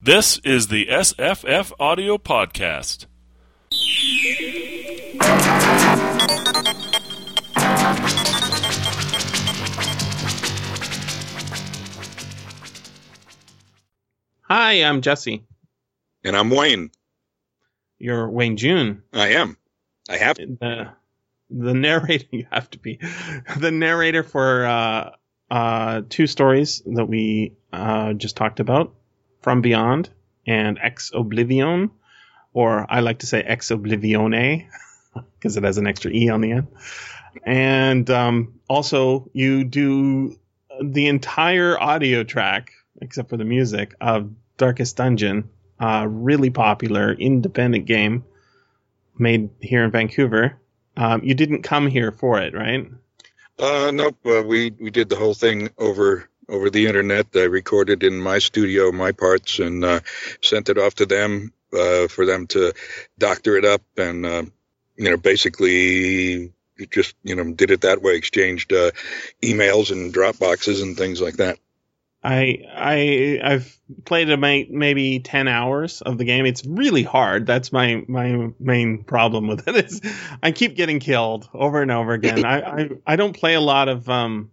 This is the SFF Audio Podcast. Hi, I'm Jesse. And I'm Wayne. You're Wayne June. I am. I have. The the narrator. You have to be the narrator for uh, uh, two stories that we uh, just talked about, From Beyond and Ex Oblivion, or I like to say Ex Oblivione because it has an extra e on the end. And um, also, you do the entire audio track except for the music of Darkest Dungeon, a really popular independent game made here in Vancouver. Um, you didn't come here for it, right? Uh, nope. Uh, we we did the whole thing over over the internet. I recorded in my studio my parts and uh, sent it off to them uh, for them to doctor it up and uh, you know basically just you know did it that way. Exchanged uh, emails and Dropboxes and things like that. I I I've played about maybe ten hours of the game. It's really hard. That's my my main problem with it is I keep getting killed over and over again. I, I I don't play a lot of um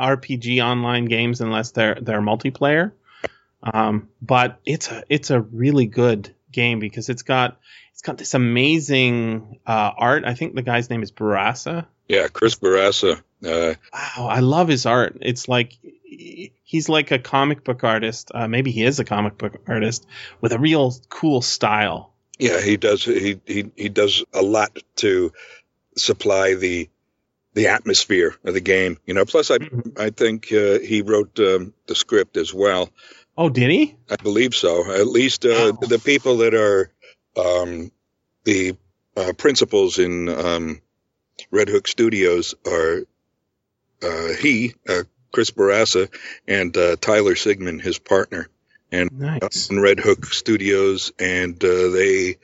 RPG online games unless they're they're multiplayer. Um, but it's a it's a really good game because it's got it's got this amazing uh, art. I think the guy's name is Bourassa. Yeah, Chris Bourassa. Uh, wow, I love his art. It's like he's like a comic book artist. Uh, maybe he is a comic book artist with a real cool style. Yeah, he does. He he he does a lot to supply the the atmosphere of the game. You know, plus I mm-hmm. I think uh, he wrote um, the script as well. Oh, did he? I believe so. At least uh, the people that are um, the uh, principals in um, Red Hook Studios are uh, he, uh, Chris Bourassa, and uh, Tyler Sigman, his partner, and nice. in Red Hook Studios, and they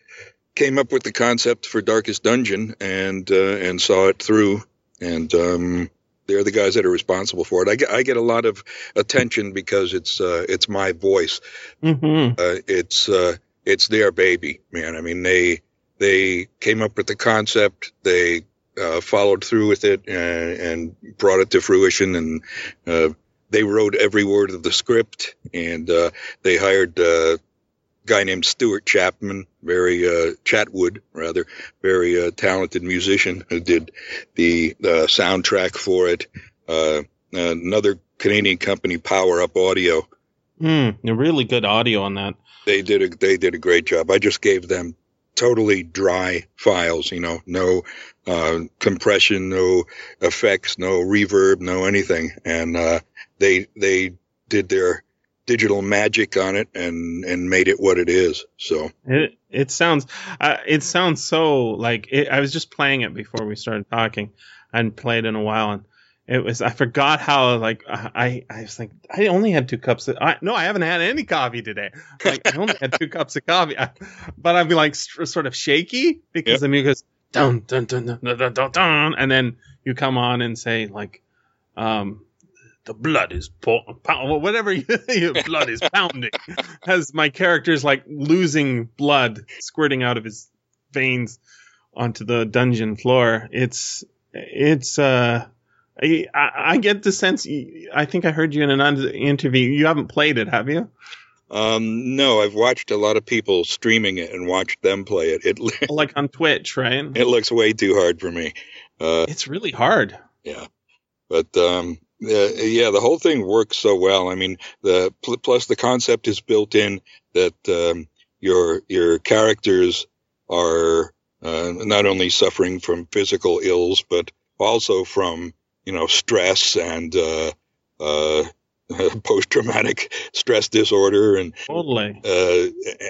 came up with the concept for Darkest Dungeon and and saw it through and um, they're the guys that are responsible for it. I get I get a lot of attention because it's uh, it's my voice. Mm-hmm. Uh, it's uh, it's their baby, man. I mean they they came up with the concept. They uh, followed through with it and, and, brought it to fruition. And uh, they wrote every word of the script. And uh, they hired guy named Stuart Chapman, very uh, Chatwood rather, very uh, talented musician who did the uh, soundtrack for it. Uh, another Canadian company, Power Up Audio. Mm, really good audio on that. They did a they did a great job. I just gave them totally dry files, you know, no uh, compression, no effects, no reverb, no anything, and uh, they they did their digital magic on it and and made it what it is. So it it sounds uh, it sounds so like it, I was just playing it before we started talking. I hadn't played in a while and it was I forgot how like I I was like I only had two cups of I no I haven't had any coffee today like I only had two cups of coffee I, but I'd be like st- sort of shaky because yep. the music goes dun dun dun dun dun dun dun and then you come on and say like um the blood is pounding, whatever your blood is pounding. Has my character's like losing blood squirting out of his veins onto the dungeon floor. It's it's uh. I, I get the sense. I think I heard you in an interview. You haven't played it, have you? Um, no, I've watched a lot of people streaming it and watched them play it. It like on Twitch, right? It looks way too hard for me. Uh, it's really hard. Yeah, but um, yeah, the whole thing works so well. I mean, the plus the concept is built in that um, your your characters are uh, not only suffering from physical ills, but also from you know stress and uh, uh post traumatic stress disorder and totally uh,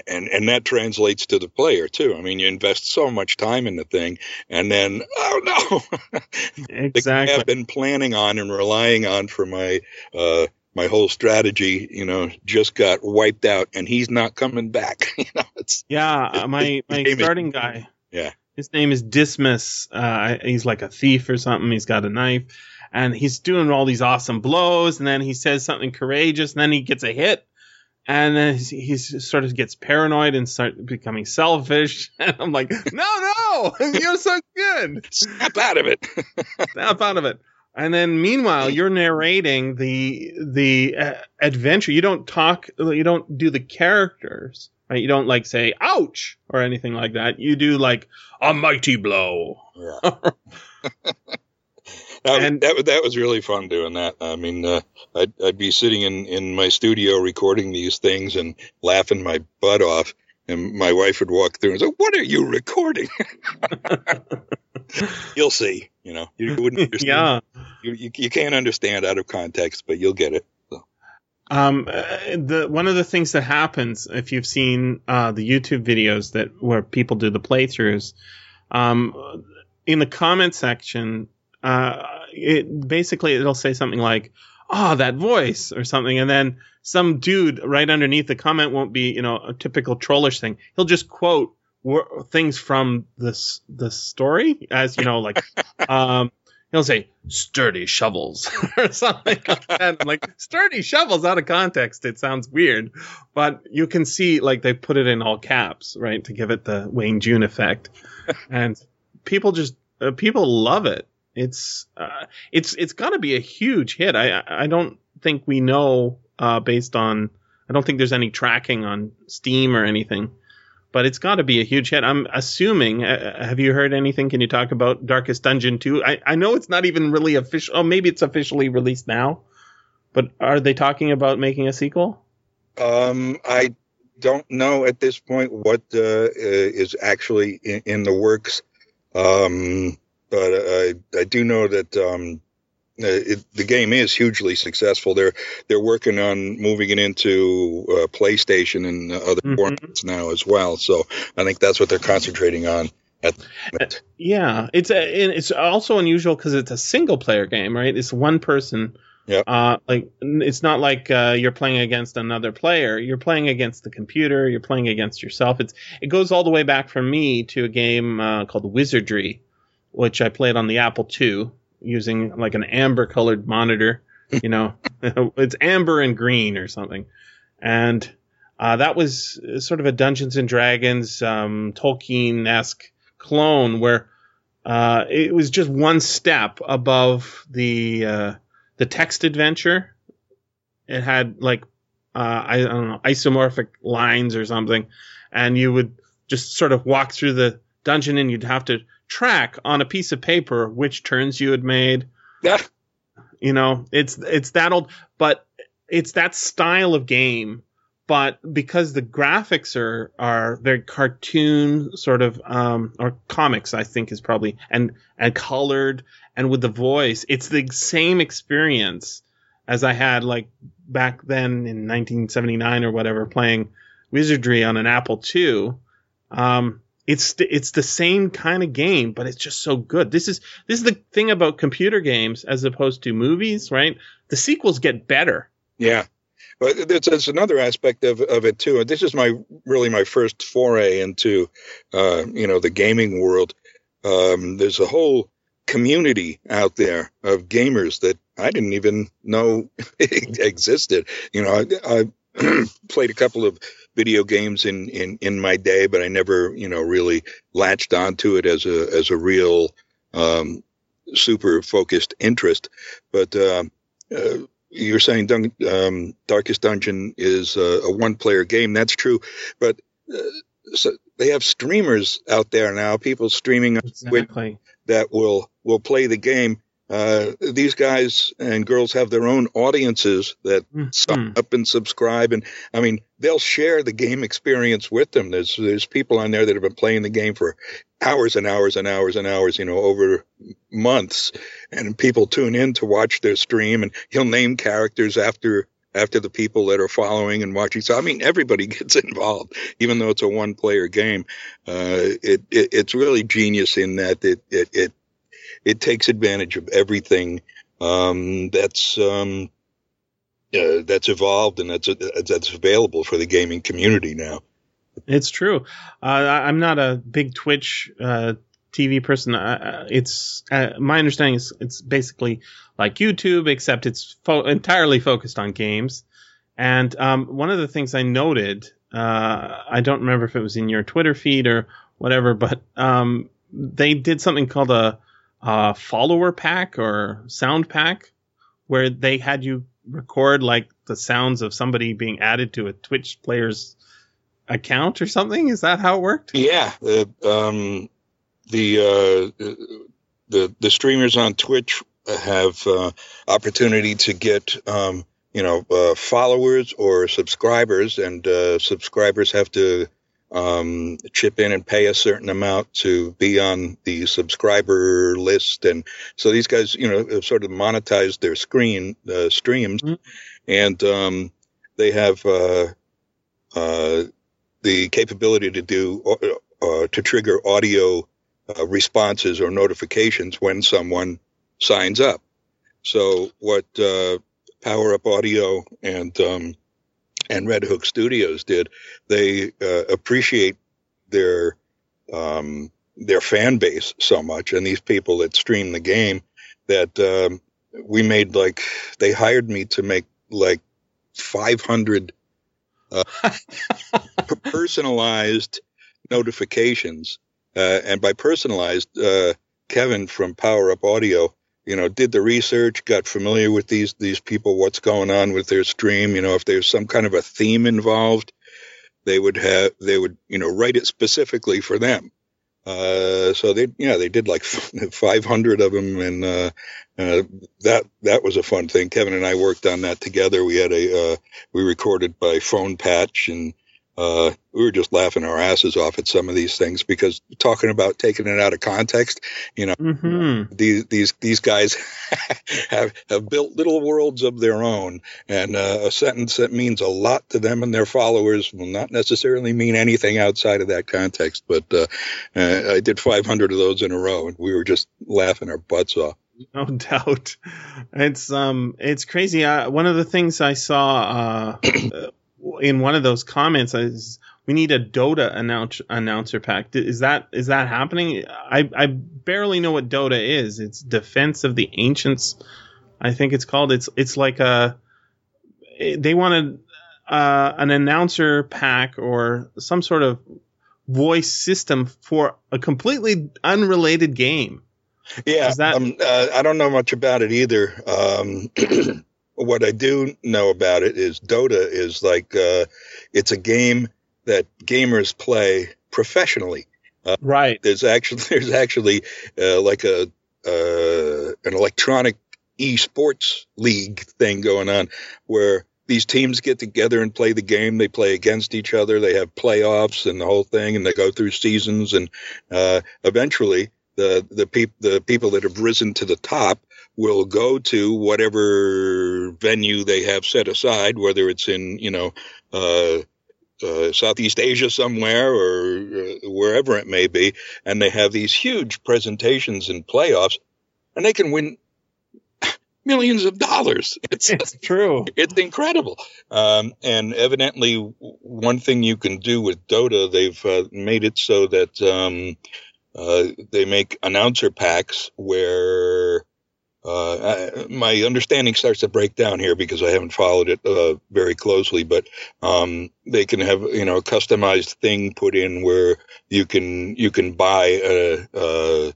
and and that translates to the player too i mean you invest so much time in the thing and then oh no exactly i've been planning on and relying on for my uh, my whole strategy, you know, just got wiped out, and he's not coming back. you know, it's yeah. my my starting is, guy, yeah, his name is Dismas. Uh, he's like a thief or something. He's got a knife, and he's doing all these awesome blows and then he says something courageous and then he gets a hit and then he's, he's sort of gets paranoid and start becoming selfish. And I'm like, no, no, you're so good. Snap out of it. Snap out of it. And then meanwhile, you're narrating the the uh, adventure. You don't talk. You don't do the characters. Right? You don't like say "ouch" or anything like that. You do like a mighty blow. Yeah. That, and, that that was really fun doing that. I mean, uh, I'd I'd be sitting in in my studio recording these things and laughing my butt off, and my wife would walk through and say, "What are you recording?" you'll see. You know, you wouldn't understand. yeah. You, you, you can't understand out of context, but you'll get it. So. Um, uh, the one of the things that happens if you've seen uh, the YouTube videos that where people do the playthroughs, um, in the comment section, uh, it basically it'll say something like, "Oh, that voice" or something, and then some dude right underneath the comment won't be you know a typical trollish thing. He'll just quote things from the the story as you know like um he'll say sturdy shovels or something like that. I'm like sturdy shovels out of context. It sounds weird, but you can see like they put it in all caps, right, to give it the Wayne June effect, and people just uh, people love it. It's uh, it's it's got to be a huge hit. I I don't think we know uh, based on I don't think there's any tracking on Steam or anything but it's got to be a huge hit. I'm assuming. Uh, have you heard anything? Can you talk about Darkest Dungeon 2? I, I know it's not even really official. Oh, maybe it's officially released now. But are they talking about making a sequel? Um, I don't know at this point what uh, is actually in, in the works. Um, but I, I do know that um, uh, it, the game is hugely successful. They're they're working on moving it into uh, PlayStation and other mm-hmm. formats now as well. So I think that's what they're concentrating on. Uh, yeah, it's a, it's also unusual because it's a single player game, right? It's one person. Yeah. Uh, like it's not like uh, you're playing against another player. You're playing against the computer. You're playing against yourself. It's it goes all the way back for me to a game uh, called Wizardry, which I played on the Apple II using like an amber colored monitor. You know, it's amber and green or something. And uh, that was sort of a Dungeons and Dragons um, Tolkien esque clone where uh, it was just one step above the uh, the text adventure. It had like uh, I, I don't know isomorphic lines or something, and you would just sort of walk through the dungeon and you'd have to track on a piece of paper which turns you had made. Yeah. You know, it's it's that old, but it's that style of game. But because the graphics are are very cartoon sort of um, or comics, I think is probably and and colored and with the voice, it's the same experience as I had like back then in 1979 or whatever playing Wizardry on an Apple II. Um, it's it's the same kind of game, but it's just so good. This is this is the thing about computer games as opposed to movies, right? The sequels get better. Yeah, but there's, there's another aspect of, of it too. This is my really my first foray into uh, you know the gaming world. Um, there's a whole community out there of gamers that I didn't even know existed. You know, I, I played a couple of video games in, in, in my day, but I never, you know, really latched onto it as a, as a real, um, super focused interest. But, uh, uh, you're saying Dun- um, Darkest Dungeon is a, a one player game. That's true. But, uh, so they have streamers out there now, people streaming exactly. that will, will play the game uh, these guys and girls have their own audiences that mm-hmm. sign up and subscribe, and I mean they'll share the game experience with them. There's there's people on there that have been playing the game for hours and hours and hours and hours, you know, over months, and people tune in to watch their stream, and he'll name characters after after the people that are following and watching. So I mean, everybody gets involved, even though it's a one-player game. Uh, it, it, it's really genius in that it it, it it takes advantage of everything um, that's um, uh, that's evolved and that's uh, that's available for the gaming community now. It's true. Uh, I'm not a big Twitch uh, TV person. Uh, uh, it's my understanding is it's basically like YouTube, except it's fo- entirely focused on games. And um, one of the things I noted, uh, I don't remember if it was in your Twitter feed or whatever, but um, they did something called a, a follower pack or sound pack, where they had you record like the sounds of somebody being added to a Twitch player's account or something. Is that how it worked? Yeah, the um, the uh, the the streamers on Twitch have uh, opportunity to get um, you know uh, followers or subscribers, and uh, subscribers have to um, chip in and pay a certain amount to be on the subscriber list, and so these guys you know have sort of monetized their screen uh, streams, Mhm. and um, they have. Uh, uh, the capability to do uh, to trigger audio uh, responses or notifications when someone signs up. So what uh, Power Up Audio and um, and Red Hook Studios did, they uh, appreciate their um, their fan base so much and these people that stream the game that um, we made like they hired me to make like 500 personalized notifications. Uh, and by personalized, uh, Kevin from Power Up Audio, you know, did the research, got familiar with these these people, what's going on with their stream. You know, if there's some kind of a theme involved, they would have they would you know write it specifically for them. Uh, so they yeah they did like 500 of them, and uh, uh, that that was a fun thing. Kevin and I worked on that together. We had a uh, we recorded by phone patch and uh, we were just laughing our asses off at some of these things because talking about taking it out of context, you know, Mm-hmm. these these these guys have have built little worlds of their own, and uh, a sentence that means a lot to them and their followers will not necessarily mean anything outside of that context. But uh, uh, I did 500 of those in a row, and we were just laughing our butts off. No doubt. It's um it's crazy. Uh, one of the things I saw uh, in one of those comments is we need a Dota announce, announcer pack. Is that is that happening? I I barely know what Dota is. It's Defense of the Ancients. I think it's called. It's it's like a they wanted uh, an announcer pack or some sort of voice system for a completely unrelated game. Yeah, Is that- um, uh, I don't know much about it either. Um, what I do know about it is Dota is like uh, it's a game that gamers play professionally. Uh, Right. There's actually there's actually uh, like a uh, an electronic esports league thing going on where these teams get together and play the game. They play against each other. They have playoffs and the whole thing, and they go through seasons. And uh, eventually, the the peop- the people that have risen to the top will go to whatever venue they have set aside, whether it's in you know uh, uh, Southeast Asia somewhere or uh, wherever it may be, and they have these huge presentations and playoffs, and they can win millions of dollars. It's It's true. it's incredible. Um, and evidently, one thing you can do with Dota, they've uh, made it so that um, uh, they make announcer packs where. Uh, I, my understanding starts to break down here because I haven't followed it uh, very closely, but um, they can have you know a customized thing put in where you can you can buy a, a,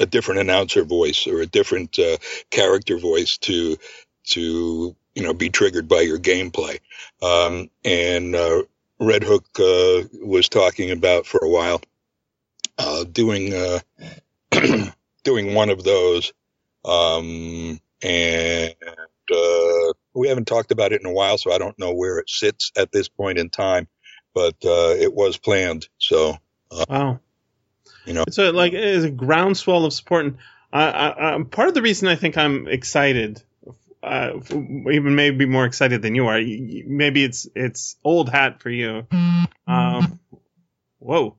a different announcer voice or a different uh, character voice to to you know be triggered by your gameplay. Um, and uh, Red Hook uh, was talking about for a while uh, doing uh, doing one of those, um, and uh, we haven't talked about it in a while, so I don't know where it sits at this point in time. But uh, it was planned, so Wow. You know. it's a, like it is a groundswell of support, and I, I, part of the reason I think I'm excited, uh, even maybe more excited than you are. Maybe it's it's old hat for you. Um, whoa.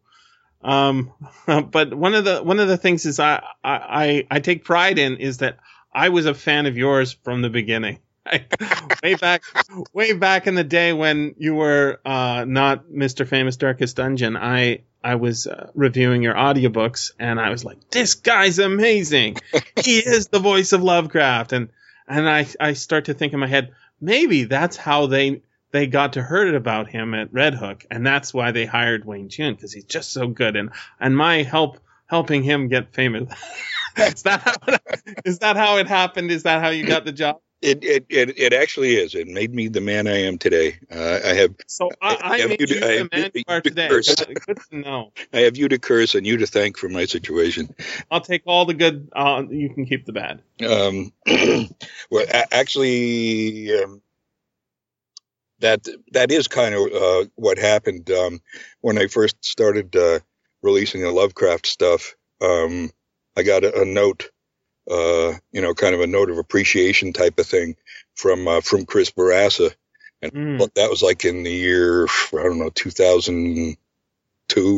Um, but one of the one of the things is I, I I take pride in is that I was a fan of yours from the beginning. way back, way back in the day when you were uh, not Mr. Famous Darkest Dungeon, I I was uh, reviewing your audiobooks and I was like, this guy's amazing. he is the voice of Lovecraft, and and I I start to think in my head, maybe that's how they they got to heard it about him at Red Hook, and that's why they hired Wayne June because he's just so good, and and my help helping him get famous. is that how, is that how it happened? Is that how you got the job? It, it it it actually is. It made me the man I am today. Uh, I have So I, I, have made you you, to- I the man you you to are today. curse. Good to know. I have you to curse and you to thank for my situation. I'll take all the good. Uh, you can keep the bad. Um, well, a- actually, um, that that is kind of uh, what happened um, when I first started uh, releasing the Lovecraft stuff. Um, I got a, a note, uh, you know, kind of a note of appreciation type of thing from uh, from Chris Bourassa, Mm. that was like in the year I don't know 2002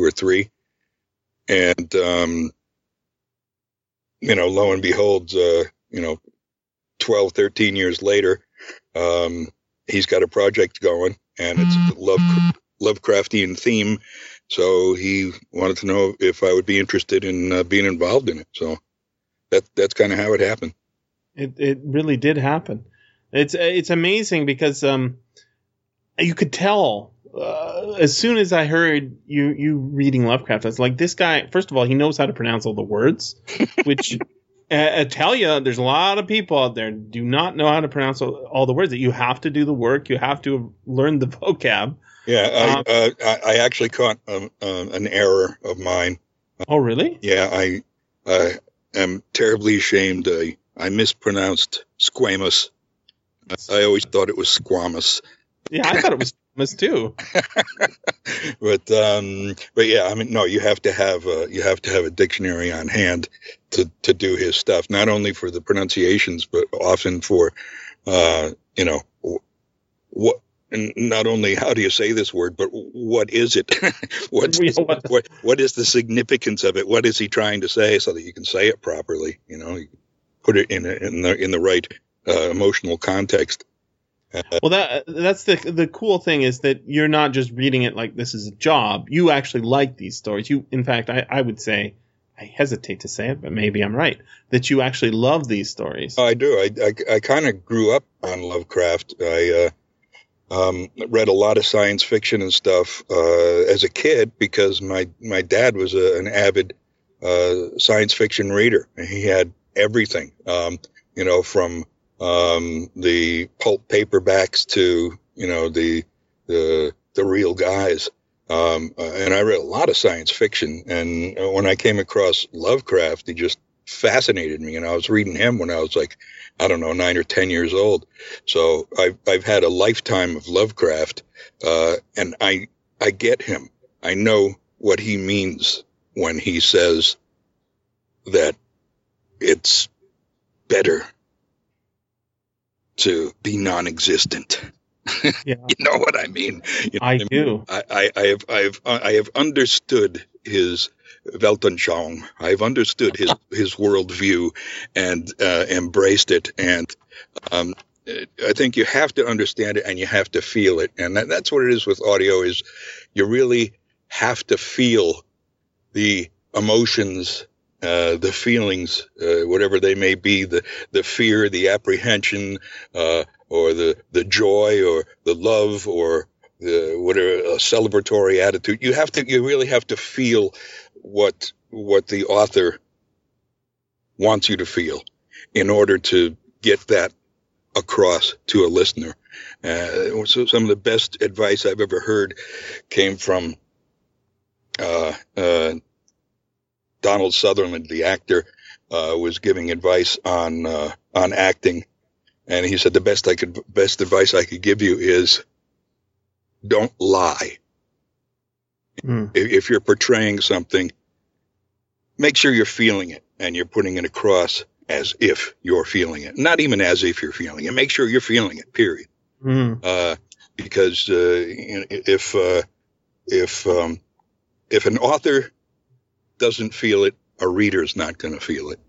or three, and um, you know, lo and behold, uh, you know, 12, 13 years later, um, he's got a project going, and it's a Love Lovecraftian theme. So he wanted to know if I would be interested in uh, being involved in it. So that that's kind of how it happened. It it really did happen. It's it's amazing because um you could tell uh, as soon as I heard you you reading Lovecraft, I was like, this guy. First of all, he knows how to pronounce all the words, which. Uh, I tell you, there's a lot of people out there do not know how to pronounce all, all the words. That you have to do the work. You have to learn the vocab. Yeah, I, Um, uh, I, I actually caught um, um, an error of mine. Oh, really? Yeah, I I am terribly ashamed. I, I mispronounced squamous. I always thought it was squamous. Yeah, I thought it was Thomas too. but um, but yeah, I mean, no, you have to have a, you have to have a dictionary on hand to to do his stuff. Not only for the pronunciations, but often for uh, you know what. And not only how do you say this word, but what is it? What's, Yeah, what the- what what is the significance of it? What is he trying to say, so that you can say it properly? You know, you put it in a, in the in the right uh, emotional context. Well, that that's the the cool thing is that you're not just reading it like this is a job. You actually like these stories. You, in fact, I, I would say, I hesitate to say it, but maybe I'm right that you actually love these stories. Oh, I do. I, I, I kind of grew up on Lovecraft. I uh, um, read a lot of science fiction and stuff uh, as a kid because my, my dad was a, an avid uh, science fiction reader. He had everything, um, you know, from um, the pulp paperbacks to you know the the the real guys. Um, uh, and I read a lot of science fiction. And when I came across Lovecraft, he just fascinated me. And I was reading him when I was like, I don't know, nine or 10 years old. So I've, I've had a lifetime of Lovecraft. Uh, and I, I get him. I know what he means when he says that it's better to be non-existent. Yeah, You know what I mean? You know I what do. I, I, I have I've I have understood his Weltanschauung. I've understood his his worldview and uh, embraced it. And um, I think you have to understand it and you have to feel it. And that, that's what it is with audio. Is you really have to feel the emotions. Uh, the feelings, uh, whatever they may be, the, the fear, the apprehension, uh, or the, the joy or the love or the whatever a celebratory attitude. You have to you really have to feel what what the author wants you to feel in order to get that across to a listener. Uh, so some of the best advice I've ever heard came from uh, uh, Donald Sutherland, the actor, uh, was giving advice on uh, on acting, and he said the best I could best advice I could give you is don't lie. Mm. If, if you're portraying something, make sure you're feeling it and you're putting it across as if you're feeling it, not even as if you're feeling it. Make sure you're feeling it. Period. Mm. Uh, because uh, if uh, if um, if an author doesn't feel it, a reader's not going to feel it.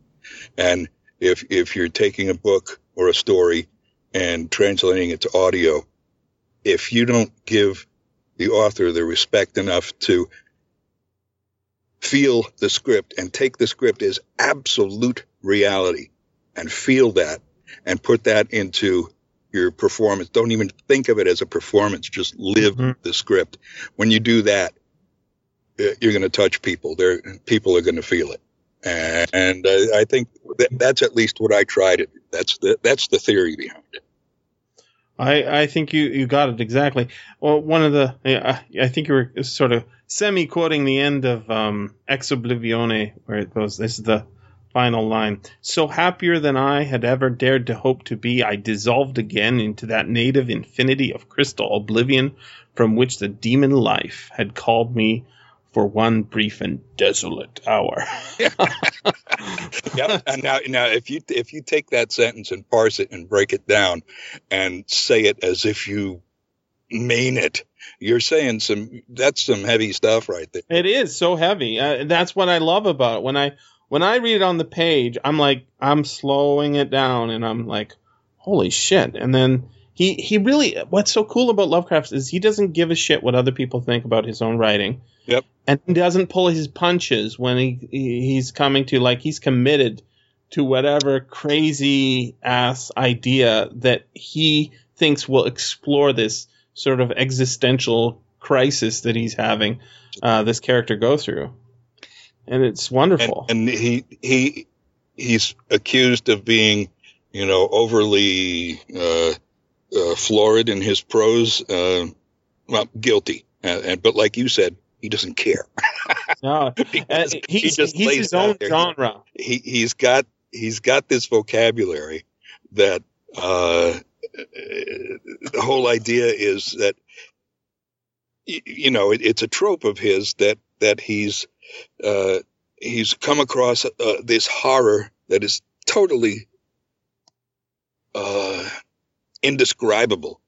And if if you're taking a book or a story and translating it to audio, if you don't give the author the respect enough to feel the script and take the script as absolute reality and feel that and put that into your performance. Don't even think of it as a performance. Just live Mhm. the script. When you do that, you're going to touch people. There, people are going to feel it. And, and uh, I think that, that's at least what I try to do. That's the that's the theory behind it. I, I think you, you got it exactly. Well, one of the I I think you were sort of semi quoting the end of um, Ex Oblivione, where it goes, "This is the final line." So happier than I had ever dared to hope to be, I dissolved again into that native infinity of crystal oblivion from which the demon life had called me for one brief and desolate hour. Yep. And now, now, if you if you take that sentence and parse it and break it down, and say it as if you mean it, you're saying some that's some heavy stuff right there. It is so heavy. Uh, that's what I love about it. When I when I read it on the page, I'm like I'm slowing it down, and I'm like, holy shit! And then he he really what's so cool about Lovecraft is he doesn't give a shit what other people think about his own writing. Yep. And he doesn't pull his punches when he, he he's coming to like he's committed to whatever crazy ass idea that he thinks will explore this sort of existential crisis that he's having uh, this character go through, and it's And, wonderful. and he he he's accused of being, you know, overly uh, uh, florid in his prose. Uh, well, guilty. Uh, and but like you said, he doesn't care. no, He uh, just- he he's he's his own there. genre. he he's got he's got this vocabulary that uh, the whole idea is that you know it, it's a trope of his that that he's uh, he's come across uh, this horror that is totally uh, indescribable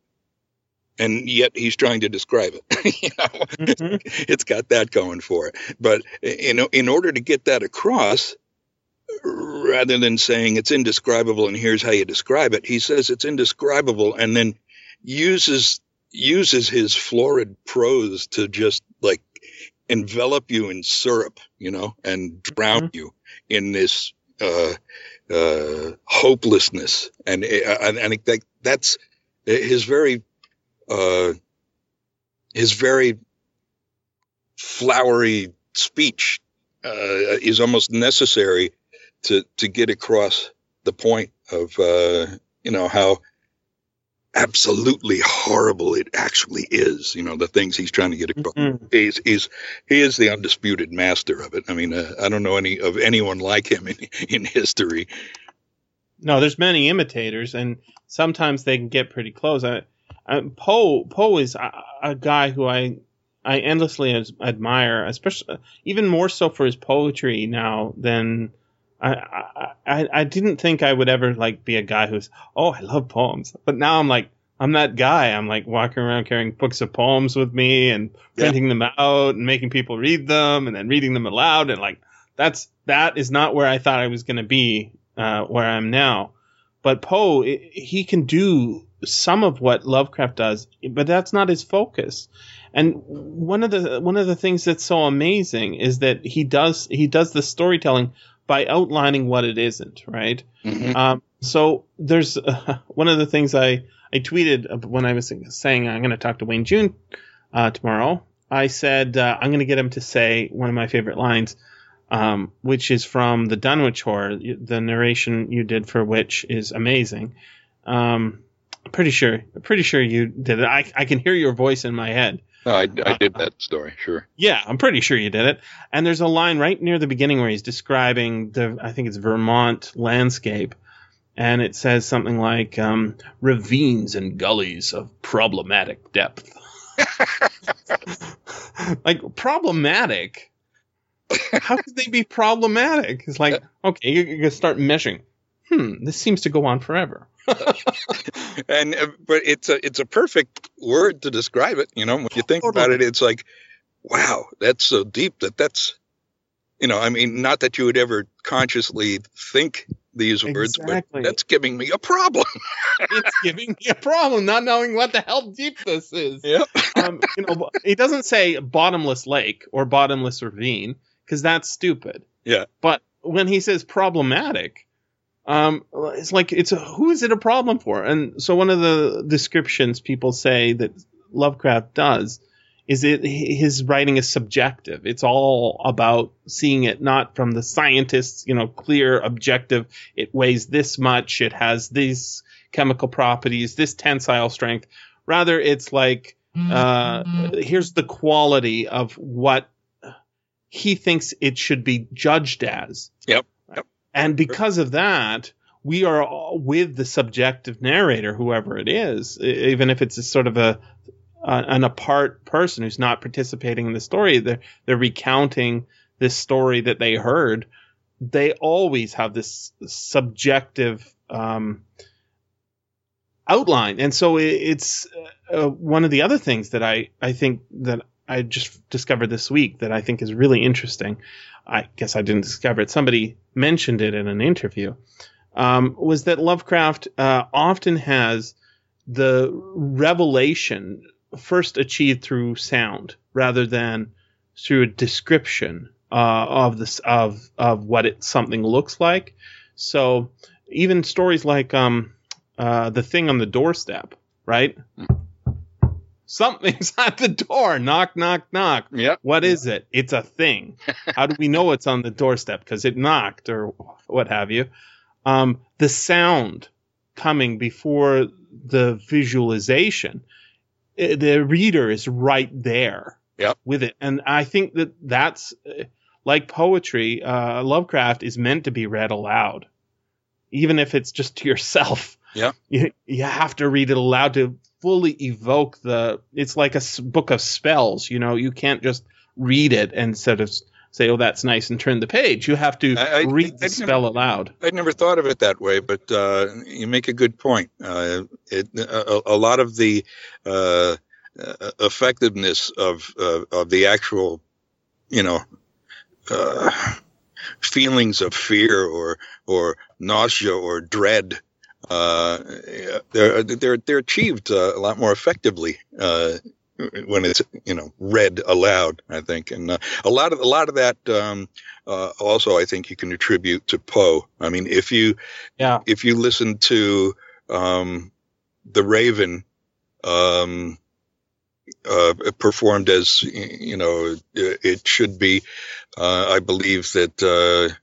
and yet he's trying to describe it you know Mhm. it's got that going for it. But in in order to get that across, rather than saying it's indescribable and here's how you describe it, he says it's indescribable and then uses uses his florid prose to just like envelop you in syrup, you know, and drown you in this uh, uh, hopelessness. And uh, and I think that that's his very uh, his very flowery speech uh, is almost necessary to to get across the point of uh, you know how absolutely horrible it actually is. You know the things he's trying to get across. Mhm. He's, he's he is the undisputed master of it. I mean, uh, I don't know any of anyone like him in in history. No, there's many imitators, and sometimes they can get pretty close. I, I, Poe Poe is a, a guy who I I endlessly as, admire, especially even more so for his poetry now than I, I I didn't think I would ever like be a guy who's oh I love poems, but now I'm like I'm that guy. I'm like walking around carrying books of poems with me and Yeah. printing them out and making people read them and then reading them aloud and like that's that is not where I thought I was going to be uh, where I am now. But Poe, he can do some of what Lovecraft does, but that's not his focus. And one of the one of the things that's so amazing is that he does he does the storytelling by outlining what it isn't, right? Um, so there's uh, one of the things I I tweeted when I was saying I'm going to talk to Wayne June uh, tomorrow. I said uh, I'm going to get him to say one of my favorite lines, um, which is from the Dunwich Horror. The narration you did for which is amazing. Um, I'm pretty sure, I'm pretty sure you did it. I, I can hear your voice in my head. No, I, I did that story, sure. Yeah, I'm pretty sure you did it. And there's a line right near the beginning where he's describing the, I think it's Vermont landscape. And it says something like, um, ravines and gullies of problematic depth. like, problematic? How could they be problematic? It's like, okay, you're going to start meshing. Hmm, this seems to go on forever. and uh, but it's a it's a perfect word to describe it. You know, when you think about it, it's like, wow, that's so deep that that's, you know, I mean, not that you would ever consciously think these words, Exactly. but that's giving me a problem. it's giving me a problem not knowing what the hell deep this is. Yeah. um, you know, he doesn't say bottomless lake or bottomless ravine because that's stupid. Yeah. But when he says problematic, Um, it's like it's a, who is it a problem for? And so one of the descriptions people say that Lovecraft does is it his writing is subjective. It's all about seeing it not from the scientists, you know, clear, objective. It weighs this much. It has these chemical properties, this tensile strength. Rather, it's like uh, here's the quality of what he thinks it should be judged as. Yep. yep. And because of that, we are with the subjective narrator, whoever it is, even if it's a sort of a uh, an apart person who's not participating in the story. They're they're recounting this story that they heard. They always have this subjective um, outline, and so it, it's uh, one of the other things that I I think that I just discovered this week that I think is really interesting. I guess I didn't discover it. Somebody mentioned it in an interview. Um, was that Lovecraft uh, often has the revelation first achieved through sound rather than through a description uh, of this of of what it something looks like. So even stories like um, uh, the thing on the doorstep, right? Something's at the door. Knock, knock, knock. Yep. What is it? It's a thing. How do we know it's on the doorstep? Because it knocked or what have you. Um, the sound coming before the visualization the reader is right there yep. with it. And I think that that's like poetry. Uh, Lovecraft is meant to be read aloud, even if it's just to yourself. Yeah. You, you have to read it aloud to fully evoke the, it's like a book of spells, you know, you can't just read it and sort of say, "Oh, that's nice," and turn the page. You have to I, read I, the spell never, aloud. I'd never thought of it that way, but uh, you make a good point. Uh, it, a, a, lot of the uh, effectiveness of uh, of the actual, you know, uh, feelings of fear or or nausea or dread. Uh, they're they're they're achieved a lot more effectively when it's you know read aloud. I think, and uh, a lot of a lot of that um, uh, also I think you can attribute to Poe. I mean, if you yeah if you listen to um, the Raven. Um, uh, performed as you know it should be. Uh, I believe that uh,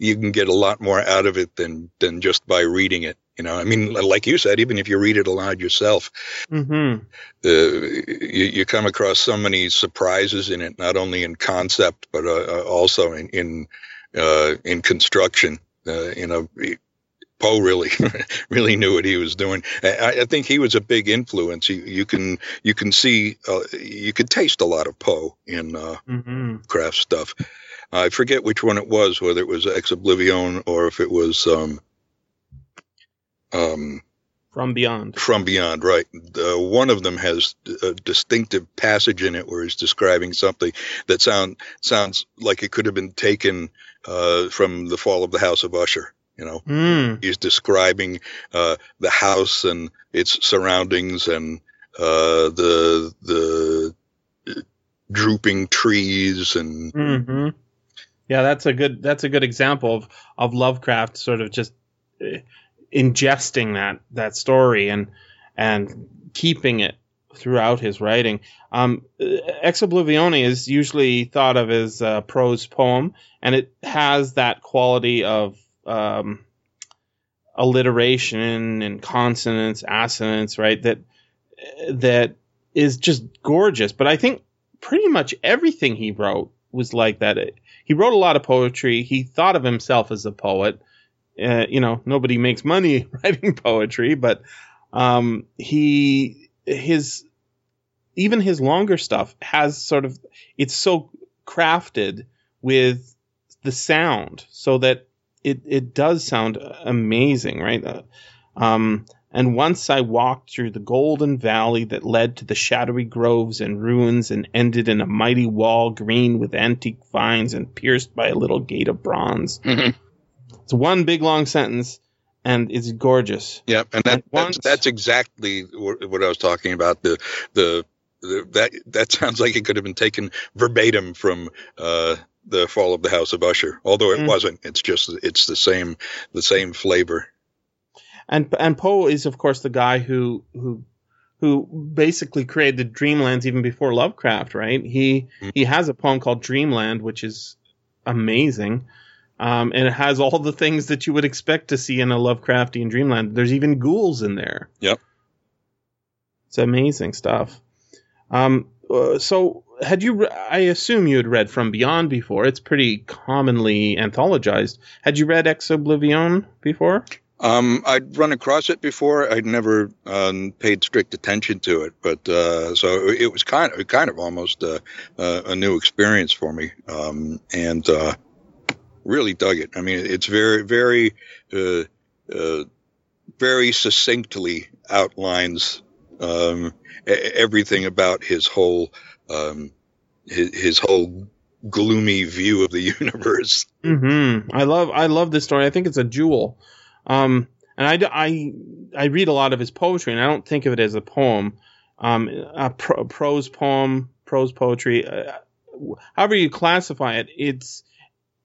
you can get a lot more out of it than than just by reading it. You know, I mean, like you said, even if you read it aloud yourself, mm-hmm. uh, you, you, come across so many surprises in it, not only in concept but uh, uh also in in, uh, in construction. Uh, you know, Poe really really knew what he was doing. I, I think he was a big influence. You, you can you can see uh, you could taste a lot of Poe in mm-hmm. craft stuff. I forget which one it was, whether it was Ex Oblivion or if it was. Um, um, from Beyond. From Beyond, right. Uh, one of them has a distinctive passage in it where he's describing something that sound sounds like it could have been taken uh, from the fall of the House of Usher. You know, mm. he's describing uh, the house and its surroundings and uh, the the drooping trees and. Mm-hmm. Yeah, that's a good that's a good example of of Lovecraft sort of just uh, ingesting that that story and and keeping it throughout his writing. Um, Ex Oblivione is usually thought of as a prose poem, and it has that quality of um, alliteration and consonants, assonance, right? That that is just gorgeous. But I think pretty much everything he wrote was like that. He wrote a lot of poetry. He thought of himself as a poet uh, you know, nobody makes money writing poetry, but um, he his even his longer stuff has sort of it's so crafted with the sound so that it it does sound amazing, right? Uh, um, and once I walked through the golden valley that led to the shadowy groves and ruins and ended in a mighty wall green with antique vines and pierced by a little gate of bronze. Mm-hmm. It's one big long sentence, and it's gorgeous. Yep, and that, once, that's, that's exactly what I was talking about. The, the the that that sounds like it could have been taken verbatim from uh, the Fall of the House of Usher, although it Mm. wasn't. It's just it's the same the same flavor. And and Poe is of course the guy who who who basically created the Dreamlands even before Lovecraft, right? He Mhm. he has a poem called Dreamland, which is amazing. Um, and it has all the things that you would expect to see in a Lovecraftian dreamland. There's even ghouls in there. Yep. It's amazing stuff. Um, uh, so had you? Re- I assume you had read From Beyond before. It's pretty commonly anthologized. Had you read Ex Oblivion before? Um, I'd run across it before. I'd never um, paid strict attention to it, but uh, so it was kind of kind of almost a, a new experience for me, um, and uh, really dug it. I mean, it's very very uh, uh, very succinctly outlines um, everything about his whole um, his, his whole gloomy view of the universe. hmm I love I love this story. I think it's a jewel. Um, and I, I, I read a lot of his poetry, and I don't think of it as a poem. Um, a pro- prose poem, prose poetry, uh, however you classify it, it's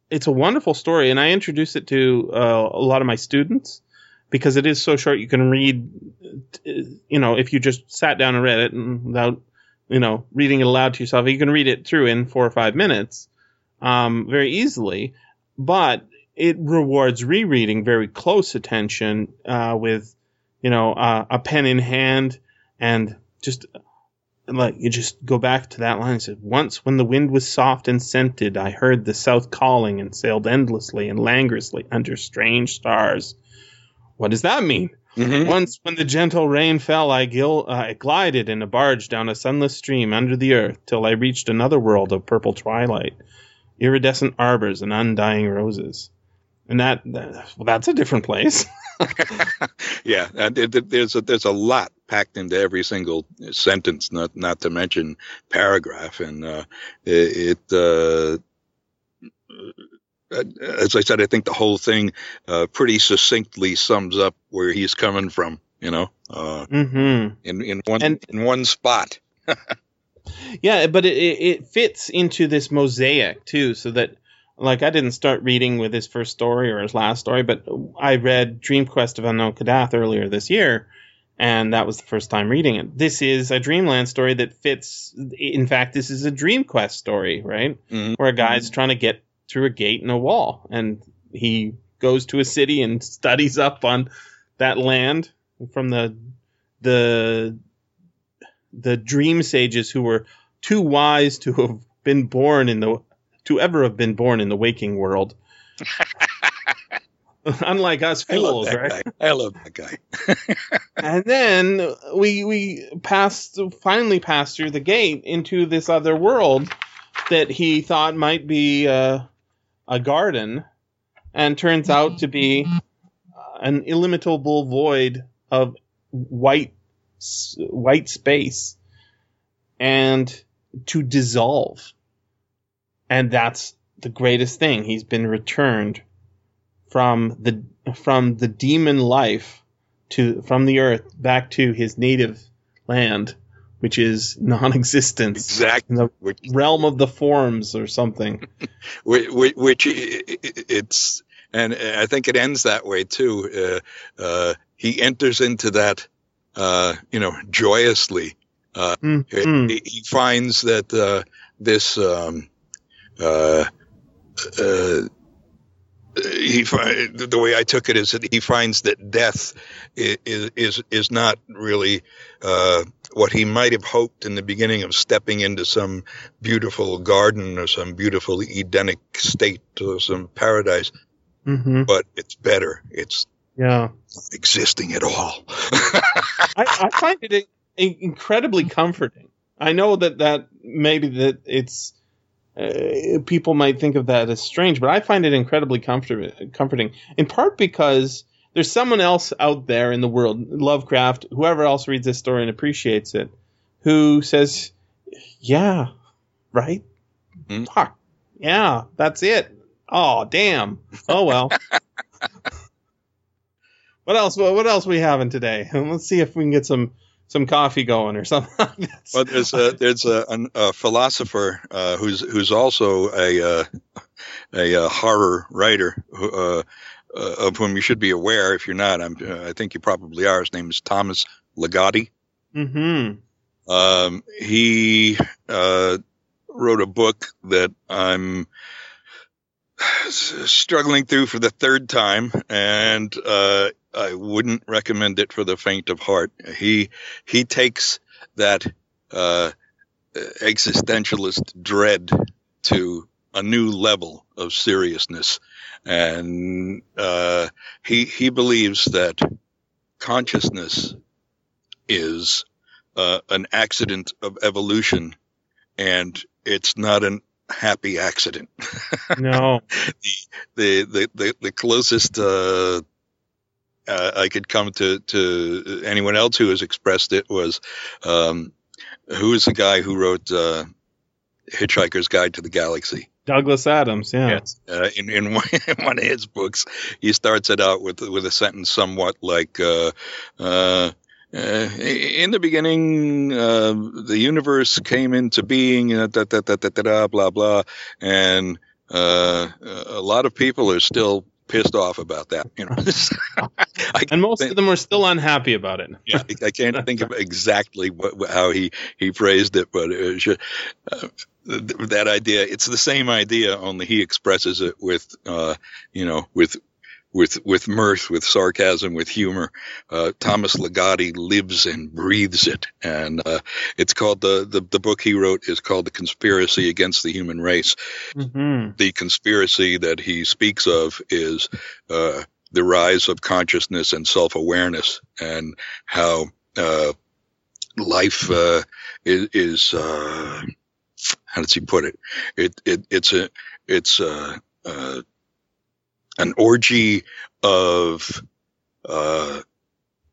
it's a wonderful story, and I introduce it to uh, a lot of my students because it is so short. You can read, uh, you know, if you just sat down and read it and without, you know, reading it aloud to yourself, you can read it through in four or five minutes, um, very easily. But it rewards rereading very close attention uh, with, you know, uh, a pen in hand and just like you just go back to that line and said, Once when the wind was soft and scented, I heard the south calling and sailed endlessly and languorously under strange stars. What does that mean? Mm-hmm. Once when the gentle rain fell, I, gil- uh, I glided in a barge down a sunless stream under the earth till I reached another world of purple twilight, iridescent arbors and undying roses. And that, that well, that's a different place. yeah, and it, it- there's a, there's a lot packed into every single sentence, not not to mention paragraph, and uh, it. it uh, as I said, I think the whole thing uh, pretty succinctly sums up where he's coming from. You know, uh, hmm in in one And- in one spot. Yeah, but it it fits into this mosaic too, so that like I didn't start reading with his first story or his last story, but I read Dream Quest of Unknown Kadath earlier this year, and that was the first time reading it. This is a Dreamland story that fits. In fact, this is a Dream Quest story, right? Mhm. Where a guy's trying to get through a gate in a wall, and he goes to a city and studies up on that land from the the the dream sages who were too wise to have been born in the to ever have been born in the waking world. Unlike us fools, that right? guy. I love that guy. And then we we passed finally passed through the gate into this other world that he thought might be uh, a garden, and turns out to be an illimitable void of white white space, and to dissolve. And that's the greatest thing. He's been returned from the from the demon life to from the earth back to his native land, which is non-existence Exactly. in the Which, realm of the forms or something. which, which it's and I think it ends that way too. Uh, uh, he enters into that, uh, you know, joyously. Mm, mm. He, he finds that uh, this. Um, uh, uh, he the way I took it is that he finds that death is is is not really uh, what he might have hoped in the beginning of stepping into some beautiful garden or some beautiful Edenic state or some paradise, hmm but it's better. It's Yeah, not existing at all. I, I find it incredibly comforting. I know that that maybe that it's uh, people might think of that as strange, but I find it incredibly comfort- comforting. In part because there's someone else out there in the world, Lovecraft, whoever else reads this story and appreciates it, who says, "Yeah, right, Hmm. fuck, yeah, that's it. Oh, damn. Oh well." What else? What else we having today? Let's see if we can get some some coffee going or something. like. Well, there's a there's a, an- a philosopher uh, who's who's also a uh, a, uh horror writer who, uh, uh, of whom you should be aware. If you're not, I'm, uh, I think you probably are. His name is Thomas Ligotti. Mm-hmm. Um, he uh, wrote a book that I'm struggling through for the third time, and uh, I wouldn't recommend it for the faint of heart. He he takes that uh, existentialist dread to a new level of seriousness, and uh, he he believes that consciousness is uh, an accident of evolution, and it's not an happy accident. No. the the the, the closest uh, uh, I could come to to anyone else who has expressed it was um, who is the guy who wrote uh, Hitchhiker's Guide to the Galaxy. Douglas Adams. Yeah. Uh, in in one, in one of his books, he starts it out with with a sentence somewhat like. Uh, uh, uh, in the beginning, uh, the universe came into being, uh, da, da, da, da, da, da, blah, blah. And uh, a lot of people are still pissed off about that. You know, And most think- of them are still unhappy about it. yeah, I, I can't think of exactly what, how he, he phrased it, but it just, uh, th- that idea. It's the same idea, only he expresses it with, uh, you know, with with with mirth, with sarcasm, with humor. Uh, Thomas Ligotti lives and breathes it, and uh, it's called the, the the book he wrote is called "The Conspiracy Against the Human Race." hmm the conspiracy that he speaks of is uh, the rise of consciousness and self-awareness and how uh, life uh, is, is uh, how does he put it? It, it it's a it's a, uh, an orgy of uh,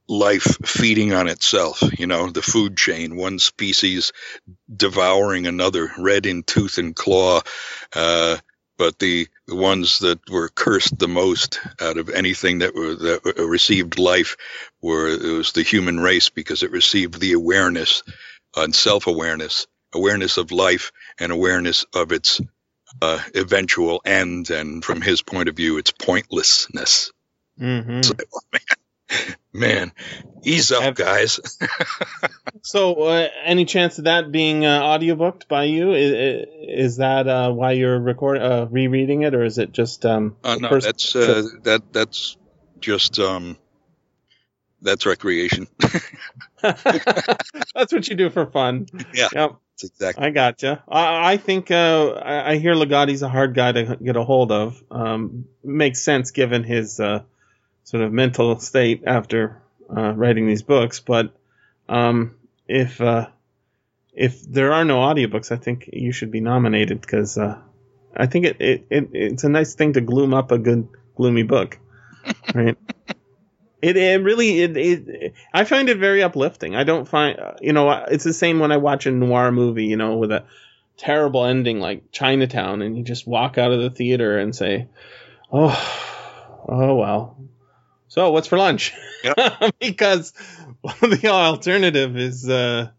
life feeding on itself. You know, the food chain, one species devouring another, red in tooth and claw. Uh, but the, the ones that were cursed the most out of anything that were that received life were it was the human race because it received the awareness and self-awareness, awareness of life, and awareness of its uh, eventual end, and from his point of view, its pointlessness. hmm like, oh, man, man, ease up, Have- guys. So, uh, any chance of that being uh, audiobooked by you? Is, is that uh, why you're record uh, rereading it, or is it just um? Uh, no, that's uh, that that's just um, that's recreation. that's what you do for fun. Yeah. Yep. That's exactly. I gotcha. I, I think uh, I, I hear Ligotti's a hard guy to get a hold of. Um, makes sense given his uh, sort of mental state after uh, writing these books. But um, if uh, if there are no audiobooks, I think you should be nominated because uh, I think it, it, it it's a nice thing to gloom up a good gloomy book, right? It, it really it, it I find it very uplifting. I don't find you know it's the same when I watch a noir movie, you know, with a terrible ending like Chinatown, and you just walk out of the theater and say, "Oh, oh well." So what's for lunch? because the alternative is, uh,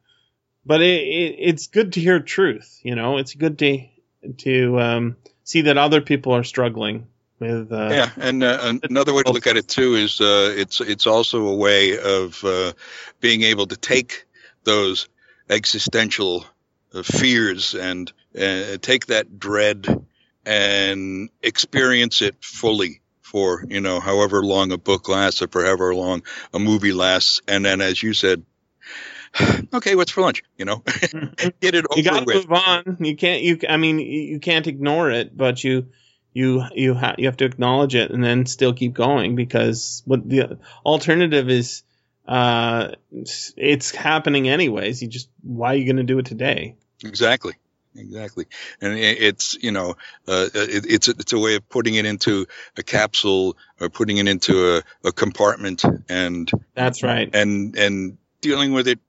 but it, it it's good to hear truth. You know, it's good to to um, see that other people are struggling with. Uh, Yeah, and uh, another way to look at it too is uh, it's it's also a way of uh, being able to take those existential uh, fears and uh, take that dread and experience it fully for you know however long a book lasts or for however long a movie lasts, and then as you said. Okay, what's for lunch? You know, get it over you got to move on. You can't. You. I mean, you can't ignore it, but you you you have you have to acknowledge it and then still keep going because what the alternative is. Uh, it's- happening anyways. You just why are you going to do it today? Exactly. Exactly, and it's you know uh, it, it's a, it's a way of putting it into a capsule or putting it into a, a compartment and That's right. and and dealing with it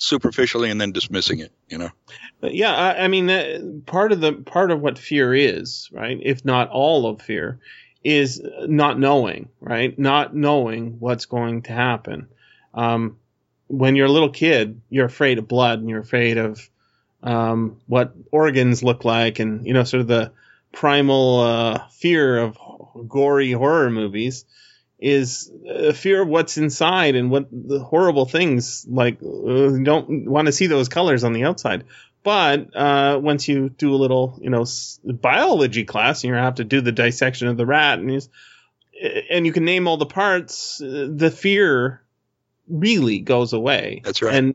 superficially and then dismissing it. You know, yeah, I, I mean, uh, part of the part of what fear is, right? If not all of fear, is not knowing, right? Not knowing what's going to happen. Um, when you're a little kid, you're afraid of blood and you're afraid of um, what organs look like, and you know, sort of the primal uh, fear of gory horror movies is a fear of what's inside and what the horrible things like uh, don't want to see those colors on the outside. But uh, once you do a little, you know, biology class, and you have to do the dissection of the rat, and you, and you can name all the parts, uh, the fear really goes away. That's right. And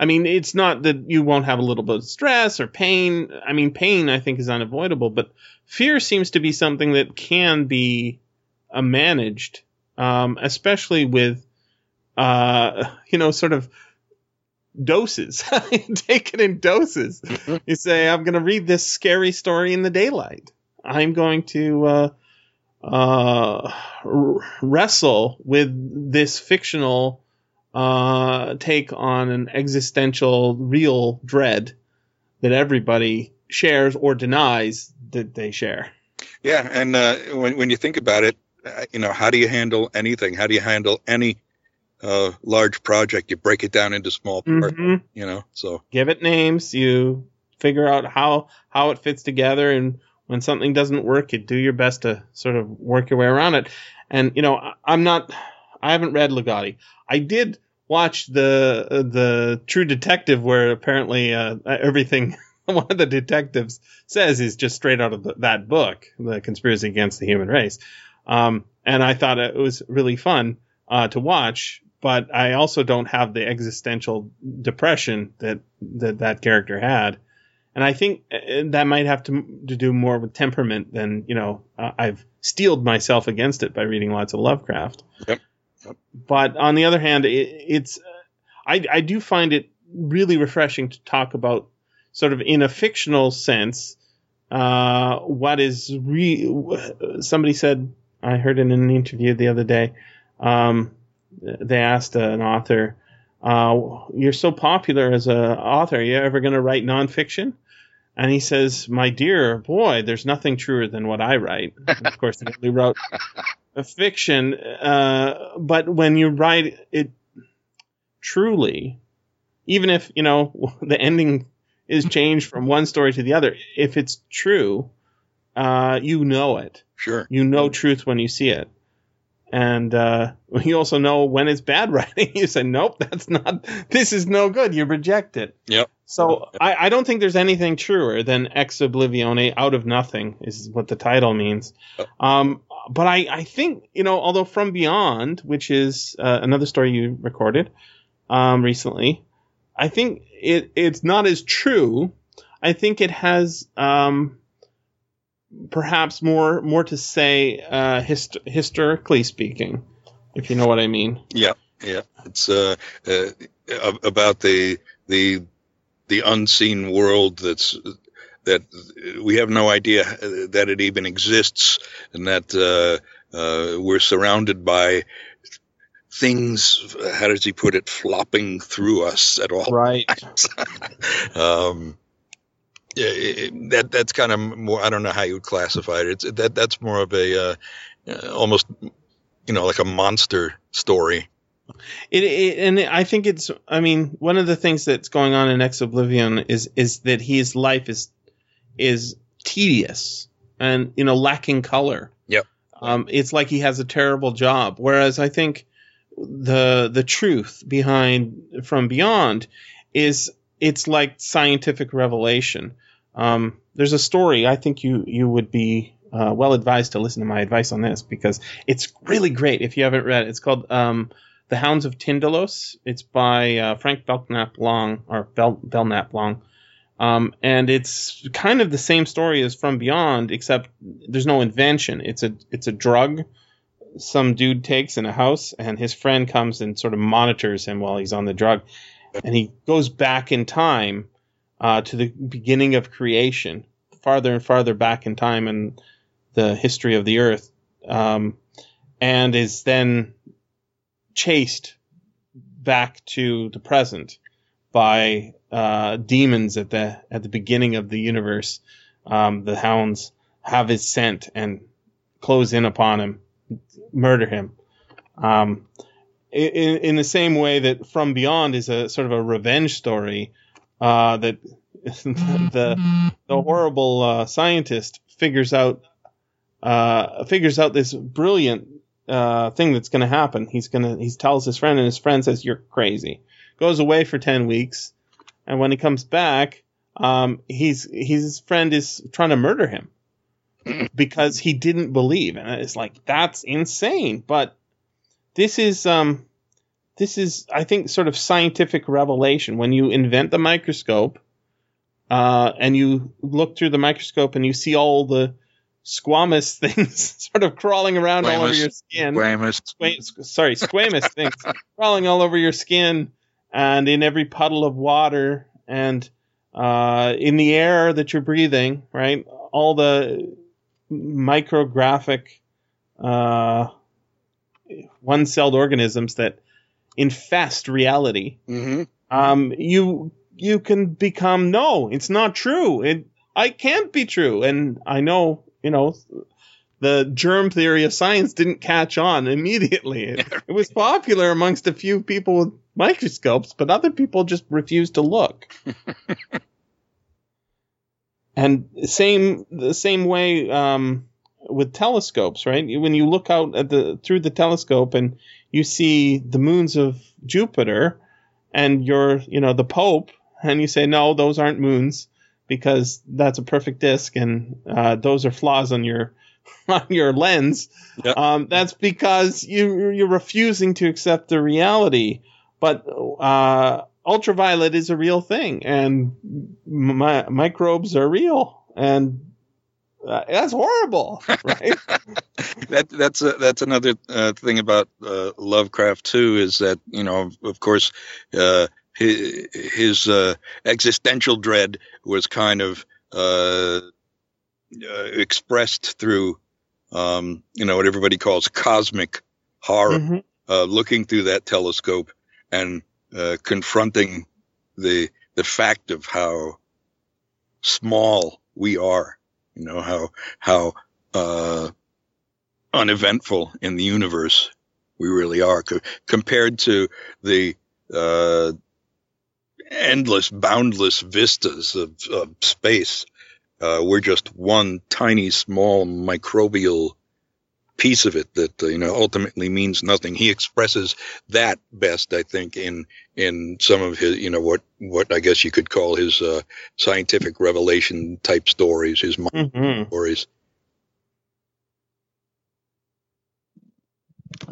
I mean, it's not that you won't have a little bit of stress or pain. I mean, pain I think is unavoidable, but fear seems to be something that can be uh, managed, um, especially with, uh, you know, sort of doses. Take it in doses. Mm-hmm. You say, I'm going to read this scary story in the daylight. I'm going to uh, uh, r- wrestle with this fictional uh, take on an existential, real dread that everybody shares or denies that they share. Yeah, and uh, when when you think about it, you know, how do you handle anything? How do you handle any uh, large project? You break it down into small parts. Mhm. You know, so Give it names. You figure out how how it fits together, and when something doesn't work, you do your best to sort of work your way around it. And you know, I- I'm not. I haven't read Ligotti. I did watch the the True Detective, where apparently uh, everything one of the detectives says is just straight out of the, that book, The Conspiracy Against the Human Race. Um, and I thought it was really fun uh, to watch, but I also don't have the existential depression that that, that character had. And I think uh, that might have to, to do more with temperament than, you know, uh, I've steeled myself against it by reading lots of Lovecraft. Yep. Yep. But on the other hand, it, it's, uh, I, I do find it really refreshing to talk about sort of in a fictional sense, uh, what is re, somebody said, I heard in an interview the other day, um, they asked an author, uh, you're so popular as an author, are you ever going to write nonfiction? And he says, my dear boy, there's nothing truer than what I write. Of course, he wrote a fiction, uh, but when you write it truly, even if, you know, the ending is changed from one story to the other, if it's true, uh, you know it. sure. You know truth when you see it. And uh, you also know when it's bad writing. you say, nope, that's not, this is no good. You reject it. Yep. So I, I don't think there's anything truer than ex oblivione, out of nothing, is what the title means. Um, but I, I think, you know, although From Beyond, which is uh, another story you recorded um, recently, I think it, it's not as true. I think it has um, perhaps more more to say uh, hist- historically speaking, if you know what I mean. Yeah, yeah. It's uh, uh, about the the the unseen world that's that we have no idea that it even exists, and that uh, uh, we're surrounded by things. How does he put it? Flopping through us at all Right. um, it, it- that that's kind of more. I don't know how you would classify it. It's that that's more of a uh, uh, almost you know like a monster story. It, it and I think it's. I mean, one of the things that's going on in Ex Oblivion is is that his life is is tedious and you know lacking color. Yep. Um, it's like he has a terrible job. Whereas I think the the truth behind From Beyond is it's like scientific revelation. Um, there's a story. I think you you would be uh, well advised to listen to my advice on this because it's really great. If you haven't read it, it's called um, "The Hounds of Tindalos." It's by uh, Frank Belknap Long or Bel- Belknap Long. Um, and it's kind of the same story as From Beyond, except there's no invention. It's a it's a drug some dude takes in a house, and his friend comes and sort of monitors him while he's on the drug, and he goes back in time uh, to the beginning of creation, farther and farther back in time in the history of the Earth, um, and is then chased back to the present by uh, demons at the at the beginning of the universe. Um, the hounds have his scent and close in upon him, murder him. Um, in, in the same way that From Beyond is a sort of a revenge story, uh, that the the horrible uh, scientist figures out uh, figures out this brilliant uh, thing that's going to happen. He's gonna he tells his friend, and his friend says, "You're crazy." Goes away for ten weeks, and when he comes back, um, he's his friend is trying to murder him because he didn't believe, and it's like that's insane. But this is um, this is I think sort of scientific revelation when you invent the microscope. Uh, and you look through the microscope and you see all the squamous things sort of crawling around all over your skin. Squamous. Squa- sorry, squamous things crawling all over your skin and in every puddle of water and uh, in the air that you're breathing, right? All the micrographic uh, one-celled organisms that infest reality hmm um, you you can become no, it's not true. It I can't be true, and I know you know the germ theory of science didn't catch on immediately. It, it was popular amongst a few people with microscopes, but other people just refused to look. and same the same way um, with telescopes, right? When you look out at the through the telescope and you see the moons of Jupiter, and you're you know the Pope, and you say no, those aren't moons because that's a perfect disk, and uh, those are flaws on your on your lens. Yep. Um, that's because you you're refusing to accept the reality. But uh, ultraviolet is a real thing, and mi- microbes are real, and uh, that's horrible, right? that that's a, that's another uh, thing about uh, Lovecraft too is that you know of course uh, his, his uh, existential dread was kind of uh, uh, expressed through um, you know what everybody calls cosmic horror, Mhm. uh, looking through that telescope and uh, confronting the the fact of how small we are. You know how how uh, uneventful in the universe we really are co- compared to the uh, endless, boundless vistas of, of space. Uh, we're just one tiny, small microbial piece of it that uh, you know ultimately means nothing. He expresses that best, I think, in in some of his you know what what I guess you could call his uh, scientific revelation type stories, his mind Mhm. stories.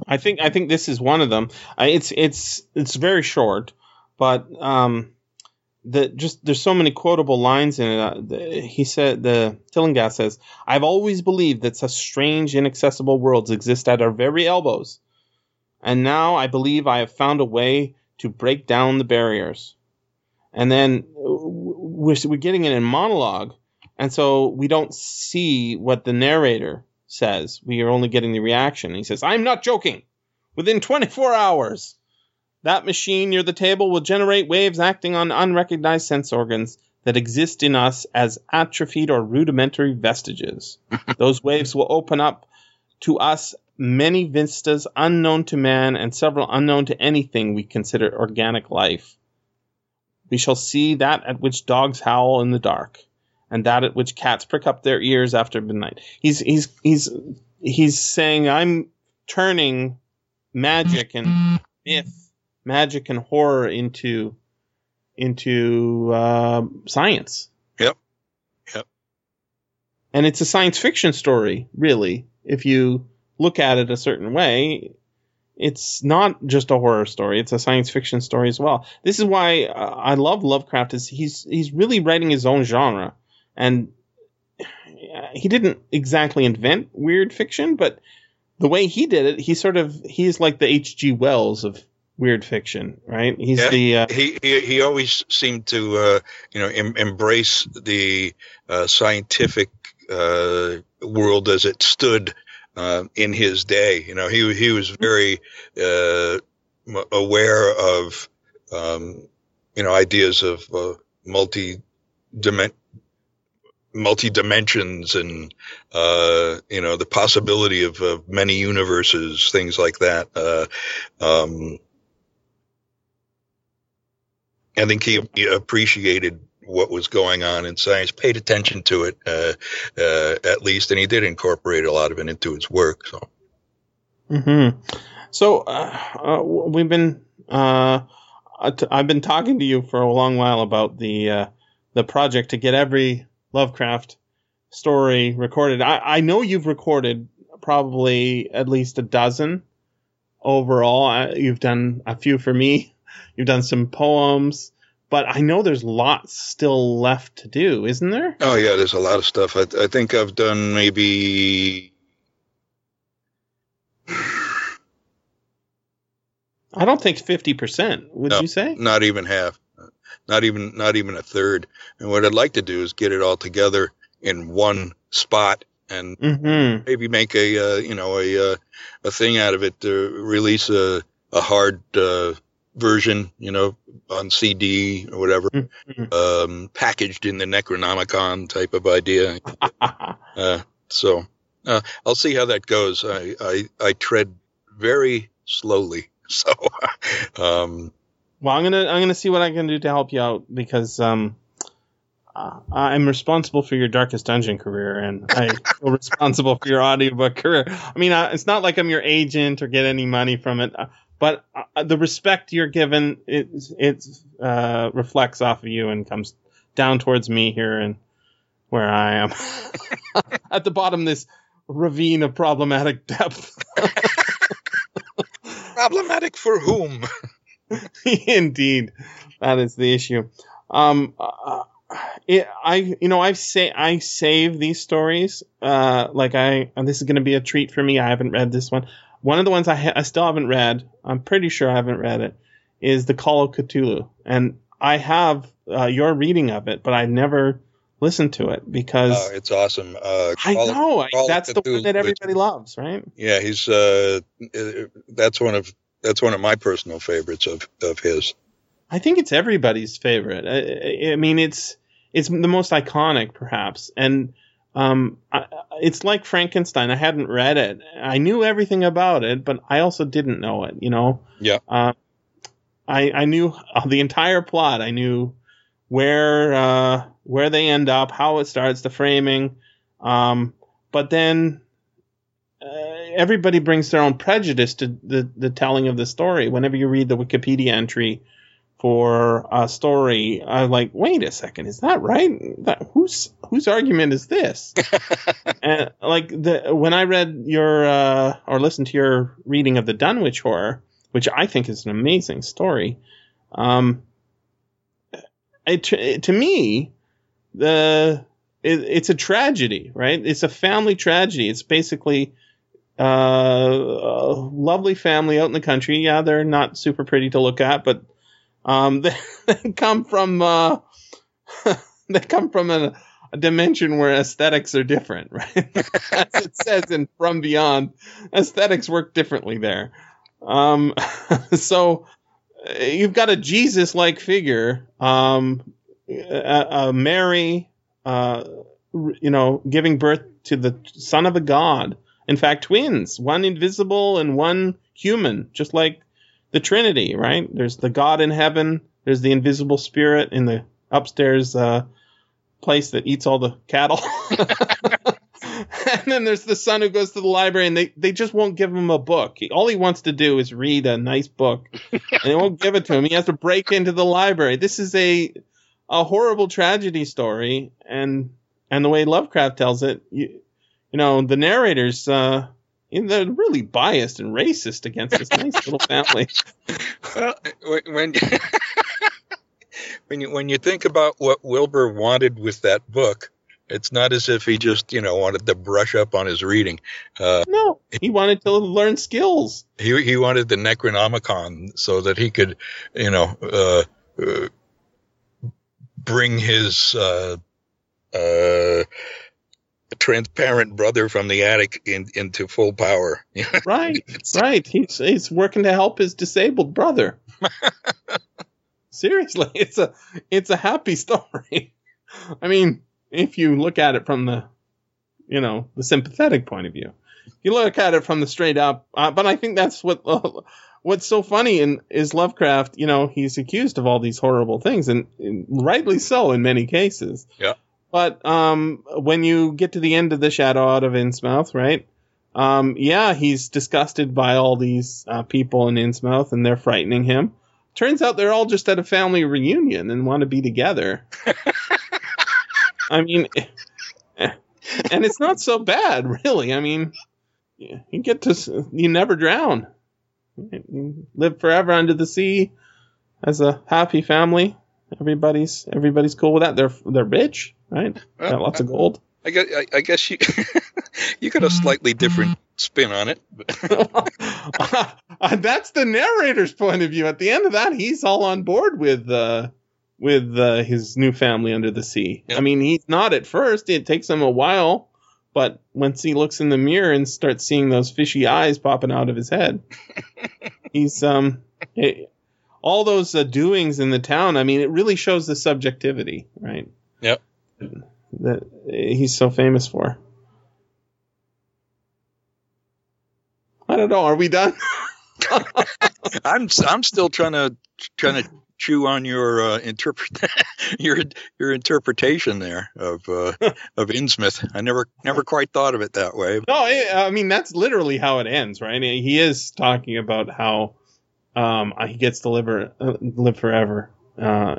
I think I think this is one of them. I, it's it's it's very short, but um, the just there's so many quotable lines in it. Uh, he said the Tillinghast says, "I've always believed that such strange, inaccessible worlds exist at our very elbows, and now I believe I have found a way to break down the barriers." And then we're we're getting it in monologue, and so we don't see what the narrator says. We are only getting the reaction. He says, I'm not joking. Within 24 hours, that machine near the table will generate waves acting on unrecognized sense organs that exist in us as atrophied or rudimentary vestiges. Those waves will open up to us many vistas unknown to man and several unknown to anything we consider organic life. We shall see that at which dogs howl in the dark and that at which cats prick up their ears after midnight. He's he's he's he's saying I'm turning magic and myth, magic and horror into into uh, science. Yep. Yep. And it's a science fiction story, really. If you look at it a certain way, it's not just a horror story; it's a science fiction story as well. This is why uh, I love Lovecraft. Is he's he's really writing his own genre, and he didn't exactly invent weird fiction, but the way he did it, he sort of he's like the H.G. Wells of weird fiction, right? He's Yeah. the uh, he, he he always seemed to uh, you know em- embrace the uh, scientific uh, world as it stood uh, in his day. You know, he he was very uh, aware of um, you know ideas of uh, multi multi dimensions and uh, you know the possibility of many universes, things like that. Uh, um, I think he, appreciated what was going on in science, paid attention to it uh, uh, at least, and he did incorporate a lot of it into his work. So, hmm so uh, we've been I've been talking to you for a long while about the the project to get every Lovecraft story recorded. I, I know you've recorded probably at least a dozen overall. You've done a few for me. You've done some poems, but I know there's lots still left to do, isn't there? Oh yeah, there's a lot of stuff. I, I think I've done maybe. I don't think fifty percent. Would no, you say? Not even half not even not even a third. And what I'd like to do is get it all together in one spot and mm-hmm. maybe make a uh, you know a uh, a thing out of it to release a a hard uh, version, you know, on CD or whatever, mm-hmm. um, packaged in the Necronomicon type of idea. Uh, so uh, I'll see how that goes. I, I I tread very slowly, so um, well, I'm gonna I'm gonna see what I can do to help you out because um, uh, I'm responsible for your Darkest Dungeon career, and I feel responsible for your audiobook career. I mean, uh, it's not like I'm your agent or get any money from it, uh, but uh, the respect you're given it it uh, reflects off of you and comes down towards me here and where I am at the bottom this ravine of problematic depth. problematic for whom? Indeed, that is the issue. Um, uh, it, I, you know, I've say I save these stories. Uh, like I, and this is going to be a treat for me. I haven't read this one. One of the ones I, ha- I still haven't read. I'm pretty sure I haven't read it. Is the Call of Cthulhu, and I have uh, your reading of it, but I've never listened to it because uh, it's awesome. Uh, I know I, that's the one that everybody loves, right? Yeah, he's uh, that's one of that's one of my personal favorites of of his. I think it's everybody's favorite. I, I mean, it's it's the most iconic, perhaps, and um, I, it's like Frankenstein. I hadn't read it. I knew everything about it, but I also didn't know it. You know. Yeah. Uh, I I knew the entire plot. I knew where uh, where they end up, how it starts, the framing. Um, but then everybody brings their own prejudice to the, the telling of the story. Whenever you read the Wikipedia entry for a story, I'm like, wait a second, is that right? That, whose whose argument is this? and like the when I read your uh, or listened to your reading of the Dunwich Horror, which I think is an amazing story, um, it, it, to me, the it, it's a tragedy, right? It's a family tragedy. It's basically uh, lovely family out in the country. Yeah, they're not super pretty to look at, but um, they, they come from uh, they come from a, a, dimension where aesthetics are different, right? As it says in From Beyond, aesthetics work differently there. Um, so you've got a Jesus-like figure, um, a, a Mary, uh, you know, giving birth to the son of a god in fact, twins, one invisible and one human, just like the Trinity, right? There's the God in heaven, there's the invisible spirit in the upstairs uh, place that eats all the cattle. and then there's the son who goes to the library and they, they just won't give him a book. He, all he wants to do is read a nice book and they won't give it to him. He has to break into the library. This is a a horrible tragedy story and and the way Lovecraft tells it, you, you know, the narrators, uh, they're really biased and racist against this nice little family. Well, when when you when you think about what Wilbur wanted with that book, it's not as if he just you know wanted to brush up on his reading. Uh, no, he wanted to learn skills. He he wanted the Necronomicon so that he could, you know, uh, uh, bring his uh, uh, transparent brother from the attic in, into full power. right, right. He's he's working to help his disabled brother. Seriously, it's a it's a happy story. I mean, if you look at it from the, you know, the sympathetic point of view. You look at it from the straight up, uh, but I think that's what uh, what's so funny in is Lovecraft. You know, he's accused of all these horrible things, and, and rightly so in many cases. Yeah. But um, when you get to the end of the Shadow out of Innsmouth, right? Um, yeah, he's disgusted by all these uh, people in Innsmouth, and they're frightening him. Turns out they're all just at a family reunion and want to be together. I mean, and it's not so bad, really. I mean, you get to you never drown. You live forever under the sea as a happy family. Everybody's everybody's cool with that. They're they're rich, right? Got lots of gold. I guess, I, I guess you you got a slightly different spin on it. Uh, That's the narrator's point of view. At the end of that, he's all on board with uh, with uh, his new family under the sea. Yep. I mean, he's not at first. It takes him a while, but once he looks in the mirror and starts seeing those fishy eyes popping out of his head, he's um. eh, all those uh, doings in the town. I mean, it really shows the subjectivity, right? Yep. That he's so famous for. I don't know. Are we done? I'm I'm still trying to trying to chew on your uh, interpret your your interpretation there of uh, of Innsmouth. I never never quite thought of it that way. No, I I mean that's literally how it ends, right? He is talking about how um, he gets to live, or- uh, live forever, uh,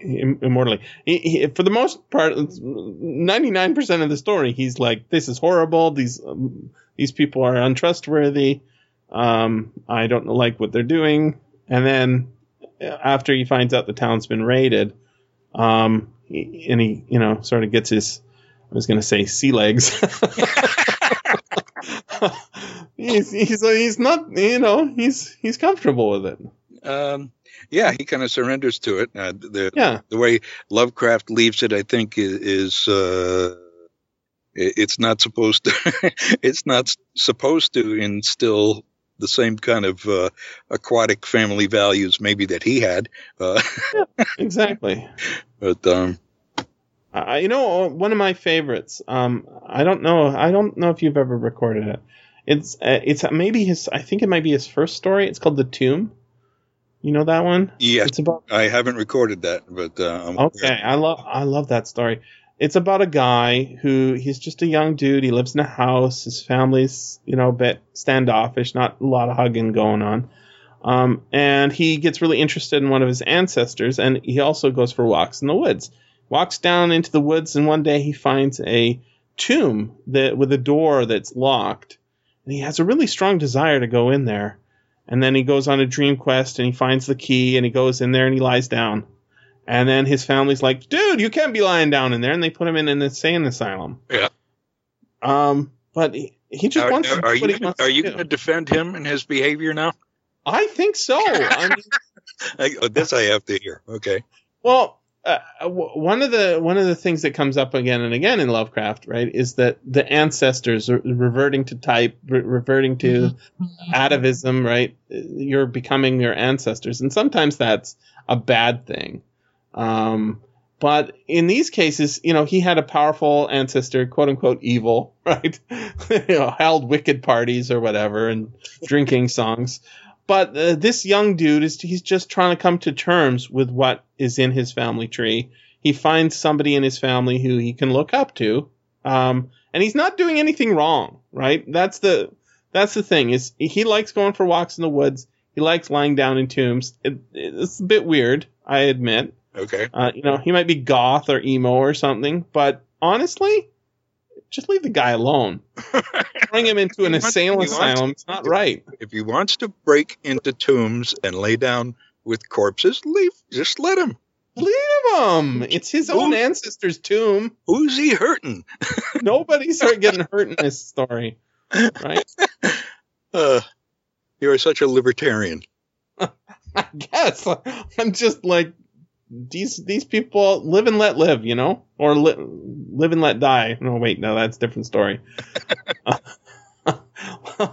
immortally. He, he, for the most part, ninety nine percent of the story, he's like, "This is horrible. These um, these people are untrustworthy. Um, I don't like what they're doing." And then uh, after he finds out the town's been raided, um, he, and he, you know, sort of gets his, I was going to say sea legs. he's he's he's not you know he's he's comfortable with it. Um, yeah, he kind of surrenders to it. Uh, the Yeah, the way Lovecraft leaves it, I think, is, is uh, it's not supposed to. it's not supposed to instill the same kind of uh, aquatic family values, maybe that he had. Uh, exactly. but um, Uh, you know, one of my favorites. Um, I don't know. I don't know if you've ever recorded it. It's uh, it's maybe his. I think it might be his first story. It's called The Tomb. You know that one? yes, It's about I haven't recorded that, but uh, Okay, I love I love that story. It's about a guy who he's just a young dude. He lives in a house. His family's you know a bit standoffish, not a lot of hugging going on. Um, and he gets really interested in one of his ancestors, and he also goes for walks in the woods. Walks down into the woods, and one day he finds a tomb that with a door that's locked, and he has a really strong desire to go in there. And then he goes on a dream quest, and he finds the key, and he goes in there, and he lies down. And then his family's like, dude, you can't be lying down in there. And they put him in an insane asylum. Yeah. Um, but he, he just Are, wants to are what you he wants are you going to defend him and his behavior now? I think so. I mean, I, oh, this I have to hear. Okay. well, uh, w- one of the one of the things that comes up again and again in Lovecraft, right, is that the ancestors are reverting to type, re- reverting to atavism, right? You're becoming your ancestors, and sometimes that's a bad thing. Um, but in these cases, you know, he had a powerful ancestor, quote unquote evil, right? you know, held wicked parties or whatever and drinking songs. But uh, this young dude is he's just trying to come to terms with what is in his family tree. He finds somebody in his family who he can look up to. Um, and he's not doing anything wrong, right? That's the that's the thing is he likes going for walks in the woods. He likes lying down in tombs. It, it's a bit weird, I admit. Okay. Uh, you know, he might be goth or emo or something, but honestly, just leave the guy alone. Bring him into an insane asylum. It's not right. If he wants to break into tombs and lay down with corpses, leave. Just let him. Leave him. It's his own Who- ancestor's tomb. Who's he hurting? Nobody's hurt getting hurt in this story, right? Uh, you're such a libertarian. I guess I'm just like these these people live and let live, you know, or li- live and let die. No, wait, no, that's a different story.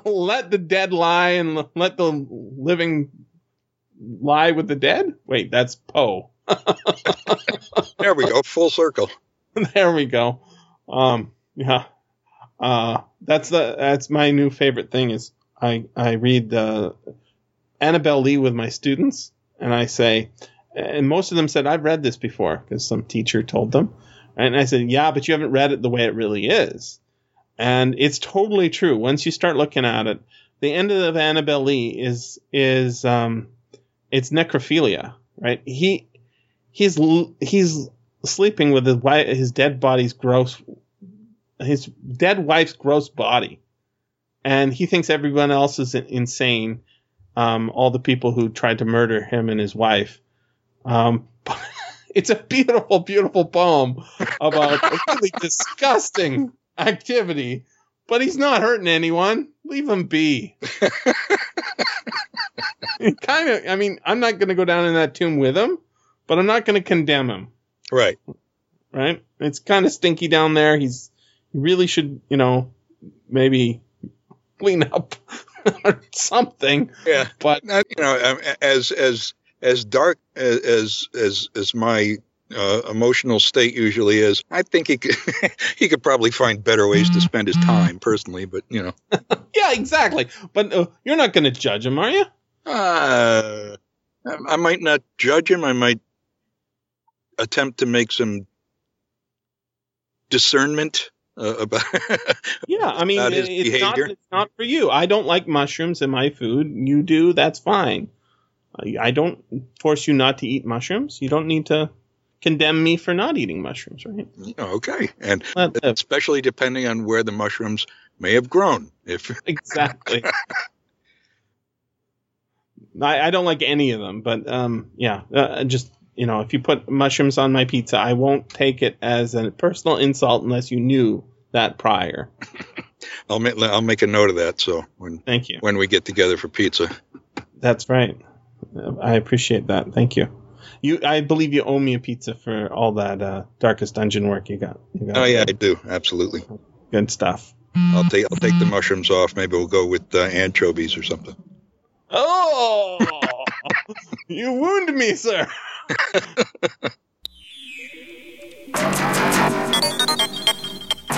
let the dead lie and let the living lie with the dead. Wait, that's Poe. There we go. Full circle. there we go. Um, yeah. Uh, that's the that's my new favorite thing is I I read uh, Annabel Lee with my students and I say, and most of them said I've read this before because some teacher told them, and I said yeah, but you haven't read it the way it really is, and it's totally true. Once you start looking at it, the end of Annabel Lee is is um, it's necrophilia, right? He he's he's sleeping with his wife, his dead body's gross, his dead wife's gross body, and he thinks everyone else is insane. Um, all the people who tried to murder him and his wife. Um, it's a beautiful, beautiful poem about a really disgusting activity, but he's not hurting anyone. Leave him be. kind of. I mean, I'm not going to go down in that tomb with him, but I'm not going to condemn him. Right. Right. It's kind of stinky down there. He's he really should, you know, maybe clean up or something. Yeah. But you know, um, as as as dark as as as my uh, emotional state usually is, I think he could he could probably find better ways to spend his time personally. But you know. yeah, exactly. But uh, you're not going to judge him, are you? Uh, I might not judge him. I might attempt to make some discernment uh, about. yeah, I mean, it's behavior. not, it's not for you. I don't like mushrooms in my food. You do. That's fine. I don't force you not to eat mushrooms. You don't need to condemn me for not eating mushrooms, right? Okay, and especially depending on where the mushrooms may have grown. If exactly. I, I, don't like any of them, but um, yeah, uh, just you know, if you put mushrooms on my pizza, I won't take it as a personal insult unless you knew that prior. I'll make I'll make a note of that. So when thank you when we get together for pizza. That's right. I appreciate that. Thank you. You, I believe you owe me a pizza for all that uh, Darkest Dungeon work you got. You got oh yeah, I do. Absolutely. Good stuff. I'll take I'll take the mushrooms off. Maybe we'll go with uh, anchovies or something. Oh, you wound me, sir.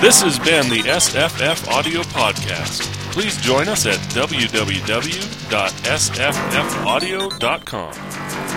this has been the SFF Audio Podcast. Please join us at www.sffaudio.com.